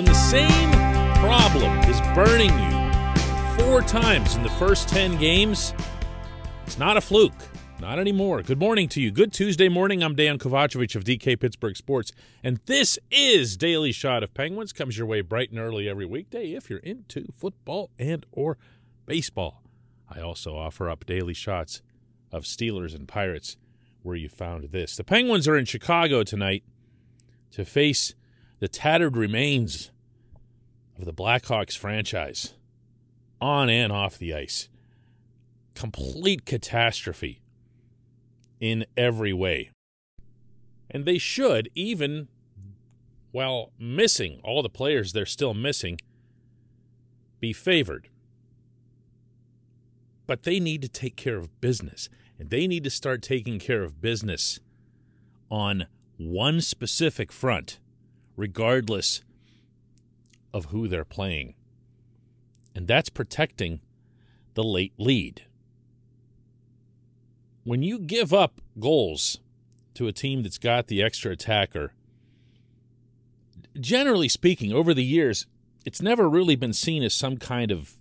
When the same problem is burning you four times in the first 10 games, it's not a fluke. Not anymore. Good morning to you. Good Tuesday morning. I'm Dan Kovacevic of DK Pittsburgh Sports, and this is Daily Shot of Penguins. Comes your way bright and early every weekday if you're into football and or baseball. I also offer up daily shots of Steelers and Pirates where you found this. The Penguins are in Chicago tonight to face the tattered remains of the Blackhawks franchise on and off the ice. Complete catastrophe in every way. And they should, even while missing all the players they're still missing, be favored. But they need to take care of business, and they need to start taking care of business on one specific front regardless of who they're playing. And that's protecting the late lead. When you give up goals to a team that's got the extra attacker, generally speaking, over the years, it's never really been seen as some kind of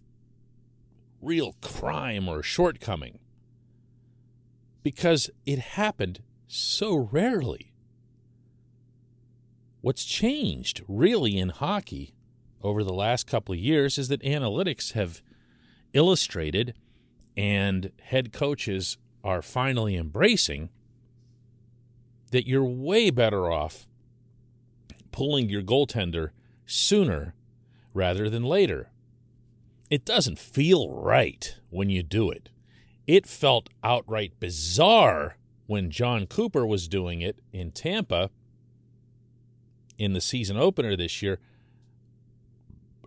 real crime or shortcoming because it happened so rarely. What's changed really in hockey over the last couple of years is that analytics have illustrated and head coaches are finally embracing that you're way better off pulling your goaltender sooner rather than later. It doesn't feel right when you do it. It felt outright bizarre when Jon Cooper was doing it in Tampa in the season opener this year,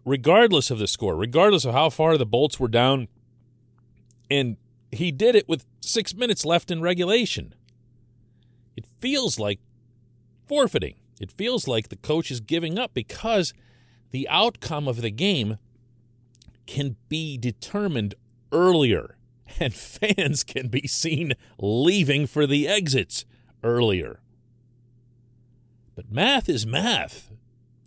regardless of the score, regardless of how far the Bolts were down. And he did it with six minutes left in regulation. It feels like forfeiting. It feels like the coach is giving up because the outcome of the game can be determined earlier, and fans can be seen leaving for the exits earlier. But math is math.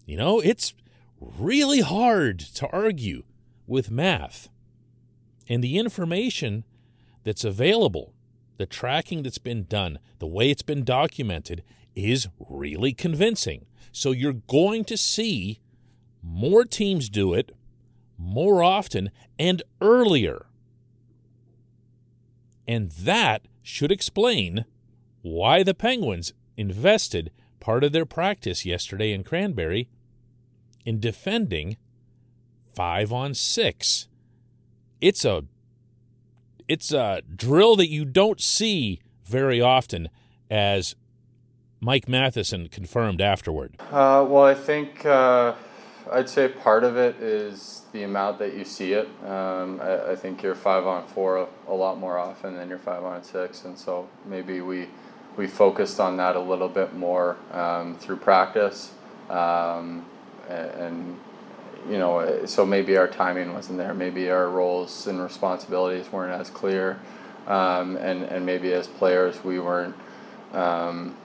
You know, it's really hard to argue with math. And the information that's available, the tracking that's been done, the way it's been documented is really convincing. So you're going to see more teams do it more often and earlier. And that should explain why the Penguins invested part of their practice yesterday in Cranberry in defending five on six. It's a it's a drill that you don't see very often, as Mike Matheson confirmed afterward. Uh, well, I think uh, I'd say part of it is the amount that you see it. Um, I, I, think you're five on four a, a lot more often than you're five on six, and so maybe we we focused on that a little bit more um, through practice, um, and, and, you know, so maybe our timing wasn't there. Maybe our roles and responsibilities weren't as clear, um, and and maybe as players we weren't um,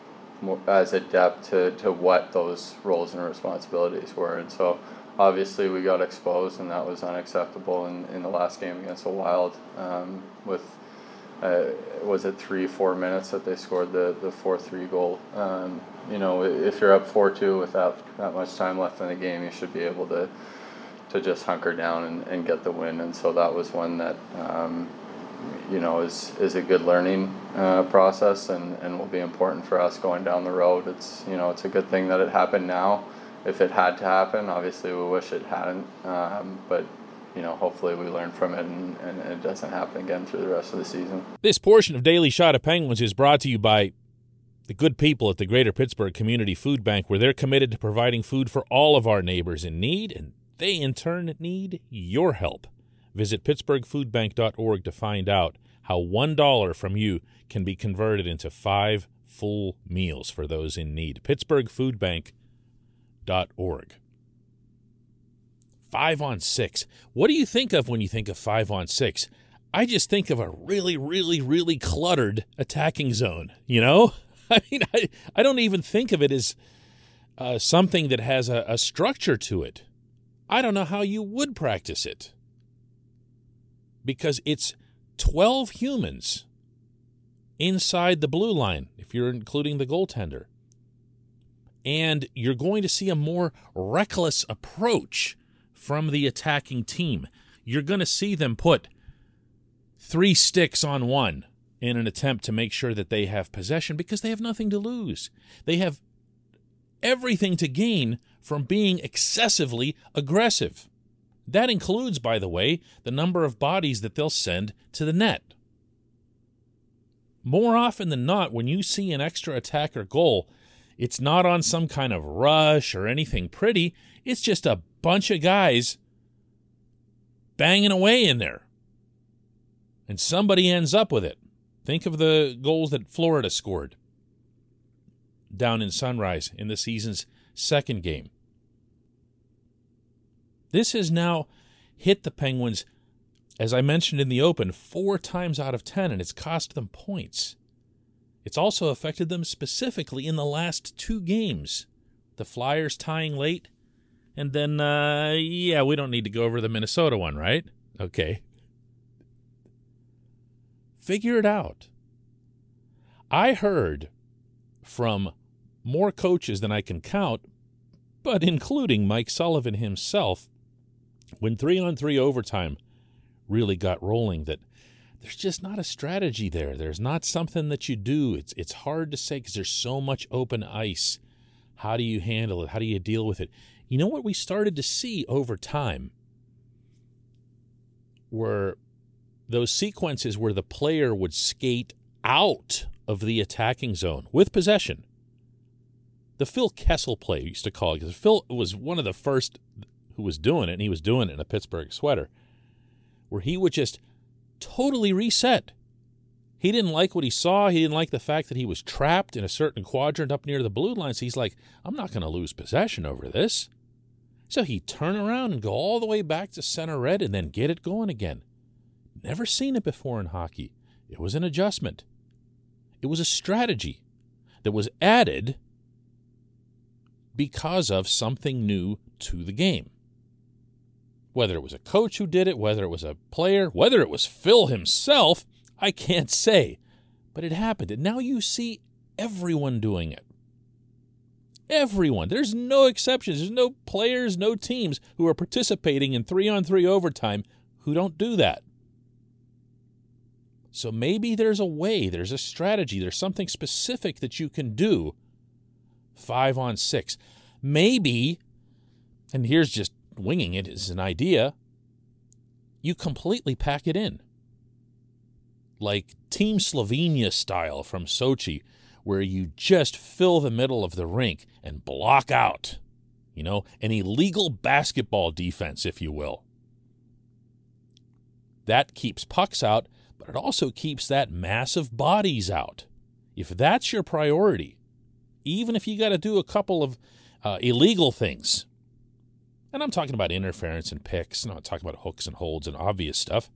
as adept to, to what those roles and responsibilities were, and so obviously we got exposed, and that was unacceptable in, in the last game against the Wild um, with uh, was it three, four minutes that they scored the, the 4 3 goal. Um, you know, if you're up four two without that that much time left in the game, you should be able to to just hunker down and, and get the win. And so that was one that um, you know is is a good learning uh, process and, and will be important for us going down the road. It's you know it's a good thing that it happened now. If it had to happen, obviously we wish it hadn't. Um, but you know, hopefully we learn from it and, and, it doesn't happen again through the rest of the season. This portion of Daily Shot of Penguins is brought to you by the good people at the Greater Pittsburgh Community Food Bank, where they're committed to providing food for all of our neighbors in need, and they in turn need your help. Visit pittsburghfoodbank.org to find out how $1 from you can be converted into five full meals for those in need. pittsburghfoodbank.org. Five on six. What do you think of when you think of five on six? I just think of a really, really, really cluttered attacking zone, you know? I mean, I, I don't even think of it as uh, something that has a, a structure to it. I don't know how you would practice it because it's 12 humans inside the blue line, if you're including the goaltender. And you're going to see a more reckless approach from the attacking team. You're going to see them put three sticks on one in an attempt to make sure that they have possession because they have nothing to lose. They have everything to gain from being excessively aggressive. That includes, by the way, the number of bodies that they'll send to the net. More often than not, when you see an extra attacker goal, it's not on some kind of rush or anything pretty. It's just a bunch of guys banging away in there. And somebody ends up with it. Think of the goals that Florida scored down in Sunrise in the season's second game. This has now hit the Penguins, as I mentioned in the open, four times out of 10, and it's cost them points. It's also affected them specifically in the last two games. The Flyers tying late, and then, uh, yeah, we don't need to go over the Minnesota one, right? Okay. Figure it out. I heard from more coaches than I can count, but including Mike Sullivan himself, when three on three overtime really got rolling, that there's just not a strategy there. There's not something that you do. It's it's hard to say because there's so much open ice. How do you handle it? How do you deal with it? You know what we started to see over time were those sequences where the player would skate out of the attacking zone with possession. The Phil Kessel play used to call it because Phil was one of the first who was doing it, and he was doing it in a Pittsburgh sweater, where he would just totally reset. He didn't like what he saw. He didn't like the fact that he was trapped in a certain quadrant up near the blue lines. So he's like, I'm not going to lose possession over this. So he'd turn around and go all the way back to center red and then get it going again. Never seen it before in hockey. It was an adjustment. It was a strategy that was added because of something new to the game. Whether it was a coach who did it, whether it was a player, whether it was Phil himself, I can't say. But it happened. And now you see everyone doing it. Everyone. There's no exceptions. There's no players, no teams who are participating in three on three overtime who don't do that. So maybe there's a way, there's a strategy, there's something specific that you can do five on six. Maybe, and here's just winging it as an idea, you completely pack it in. Like Team Slovenia style from Sochi, where you just fill the middle of the rink and block out, you know, an illegal basketball defense, if you will. That keeps pucks out, but it also keeps that mass of bodies out. If that's your priority, even if you got to do a couple of uh, illegal things, and I'm talking about interference and picks, I'm talking about hooks and holds and obvious stuff.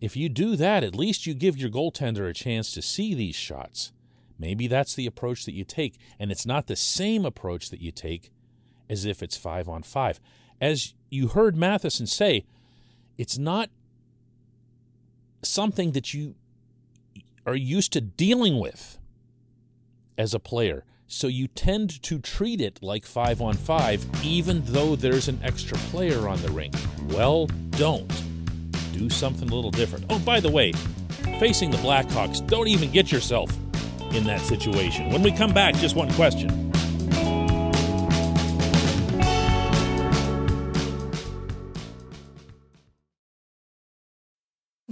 If you do that, at least you give your goaltender a chance to see these shots. Maybe that's the approach that you take, and it's not the same approach that you take as if it's five on five. As you heard Matheson say, it's not something that you are used to dealing with as a player. So you tend to treat it like five on five, even though there's an extra player on the rink. Well, don't. Something a little different. Oh, by the way, facing the Blackhawks, don't even get yourself in that situation. When we come back, just one question.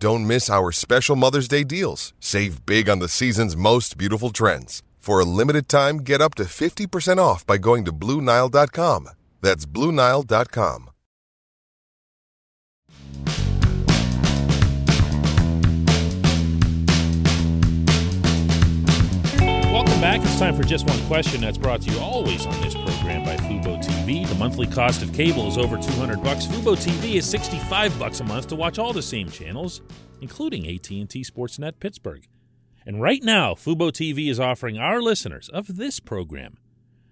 Don't miss our special Mother's Day deals. Save big on the season's most beautiful trends. For a limited time, get up to 50% off by going to BlueNile.com. That's BlueNile.com. Welcome back. It's time for just one question that's brought to you always on this program by Fubo TV. The monthly cost of cable is over 200 bucks. Fubo TV is 65 bucks a month to watch all the same channels, including AT&T Sportsnet Pittsburgh. And right now, Fubo TV is offering our listeners of this program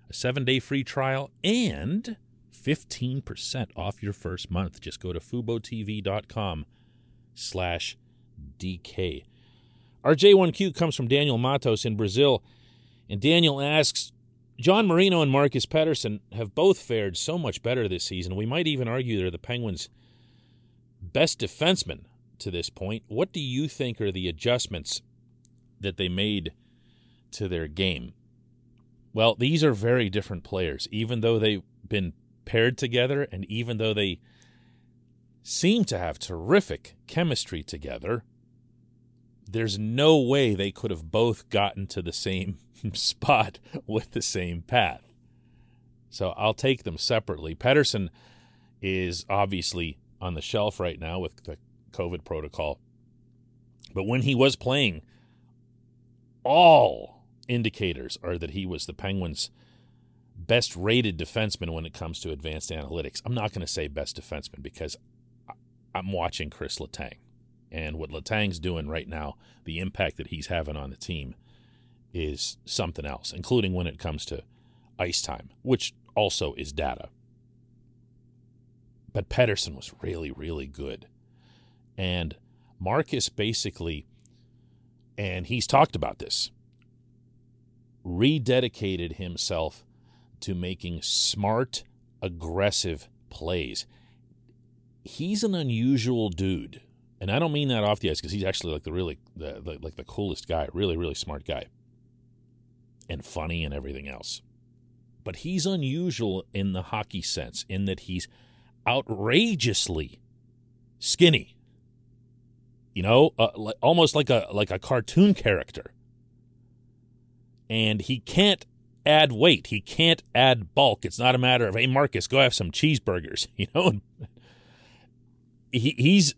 a 7-day free trial and 15% off your first month. Just go to FuboTV.com slash DK. Our J1Q comes from Daniel Matos in Brazil. And Daniel asks John Marino and Marcus Pettersson have both fared so much better this season. We might even argue they're the Penguins' best defensemen to this point. What do you think are the adjustments that they made to their game? Well, these are very different players, even though they've been paired together and even though they seem to have terrific chemistry together there's no way they could have both gotten to the same spot with the same path. So I'll take them separately. Pettersson is obviously on the shelf right now with the COVID protocol. But when he was playing, all indicators are that he was the Penguins' best rated defenseman when it comes to advanced analytics. I'm not going to say best defenseman because I'm watching Chris Letang and what Letang's doing right now, the impact that he's having on the team is something else, including when it comes to ice time, which also is data. But Pettersson was really, really good. And Marcus basically, and he's talked about this, rededicated himself to making smart, aggressive plays. He's an unusual dude and I don't mean that off the ice because he's actually like the really the, the, like the coolest guy, really really smart guy, and funny and everything else. But he's unusual in the hockey sense in that he's outrageously skinny. You know, uh, almost like a like a cartoon character. And he can't add weight. He can't add bulk. It's not a matter of hey Marcus, go have some cheeseburgers. You know, he, he's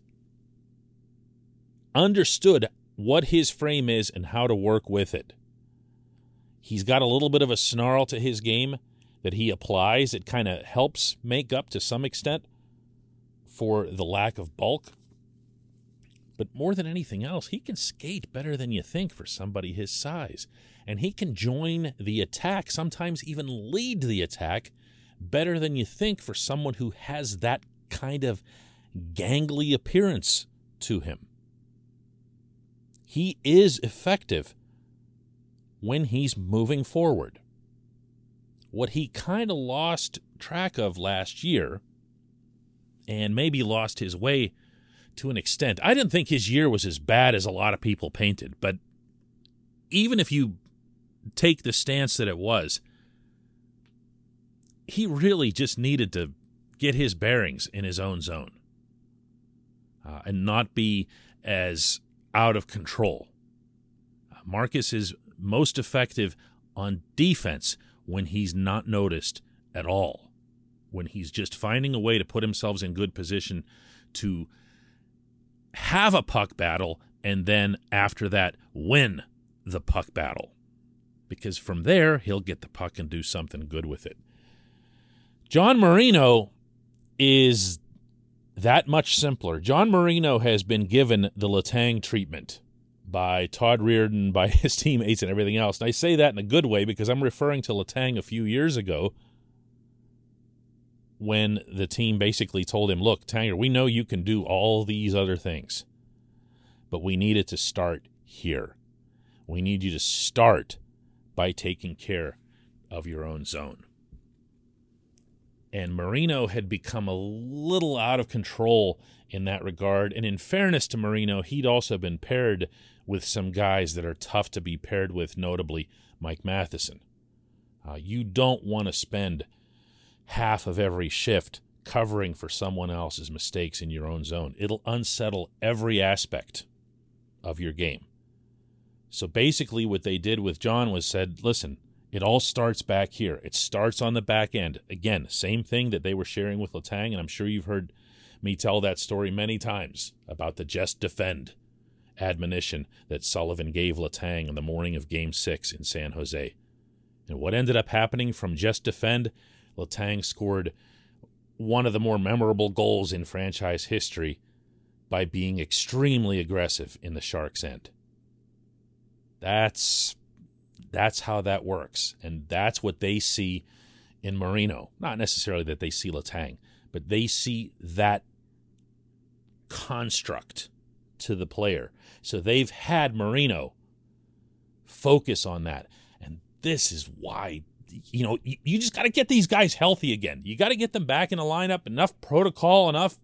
understood what his frame is and how to work with it. He's got a little bit of a snarl to his game that he applies. It kind of helps make up to some extent for the lack of bulk. But more than anything else, he can skate better than you think for somebody his size. And he can join the attack, sometimes even lead the attack, better than you think for someone who has that kind of gangly appearance to him he is effective when he's moving forward. What he kind of lost track of last year and maybe lost his way to an extent. I didn't think his year was as bad as a lot of people painted, but even if you take the stance that it was, he really just needed to get his bearings in his own zone uh, and not be as out of control. Uh, Marcus is most effective on defense when he's not noticed at all, when he's just finding a way to put himself in good position to have a puck battle and then after that win the puck battle. Because from there, he'll get the puck and do something good with it. John Marino is that much simpler. John Marino has been given the Latang treatment by Todd Reirden, by his teammates, and everything else. And I say that in a good way because I'm referring to Letang a few years ago when the team basically told him, Look, Tanger, we know you can do all these other things, but we need needed to start here. We need you to start by taking care of your own zone. And Marino had become a little out of control in that regard. And in fairness to Marino, he'd also been paired with some guys that are tough to be paired with, notably Mike Matheson. Uh, you don't want to spend half of every shift covering for someone else's mistakes in your own zone. It'll unsettle every aspect of your game. So basically, what they did with John was said, listen, it all starts back here. It starts on the back end. Again, same thing that they were sharing with Letang, and I'm sure you've heard me tell that story many times about the just defend admonition that Sullivan gave Letang on the morning of Game 6 in San Jose. And what ended up happening from just defend, Letang scored one of the more memorable goals in franchise history by being extremely aggressive in the Sharks' end. That's that's how that works, and that's what they see in Marino. Not necessarily that they see Letang, but they see that construct to the player. So they've had Marino focus on that, and this is why you know you, you just got to get these guys healthy again. You got to get them back in the lineup. Enough protocol, enough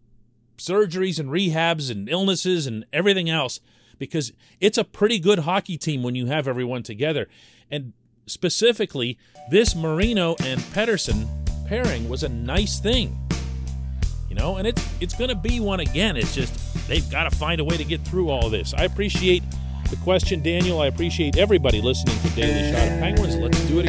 surgeries and rehabs and illnesses and everything else because it's a pretty good hockey team when you have everyone together. And specifically, this Marino and Pettersson pairing was a nice thing. You know, and it's it's going to be one again. It's just they've got to find a way to get through all this. I appreciate the question, Daniel. I appreciate everybody listening to Daily Shot of Penguins. Let's do it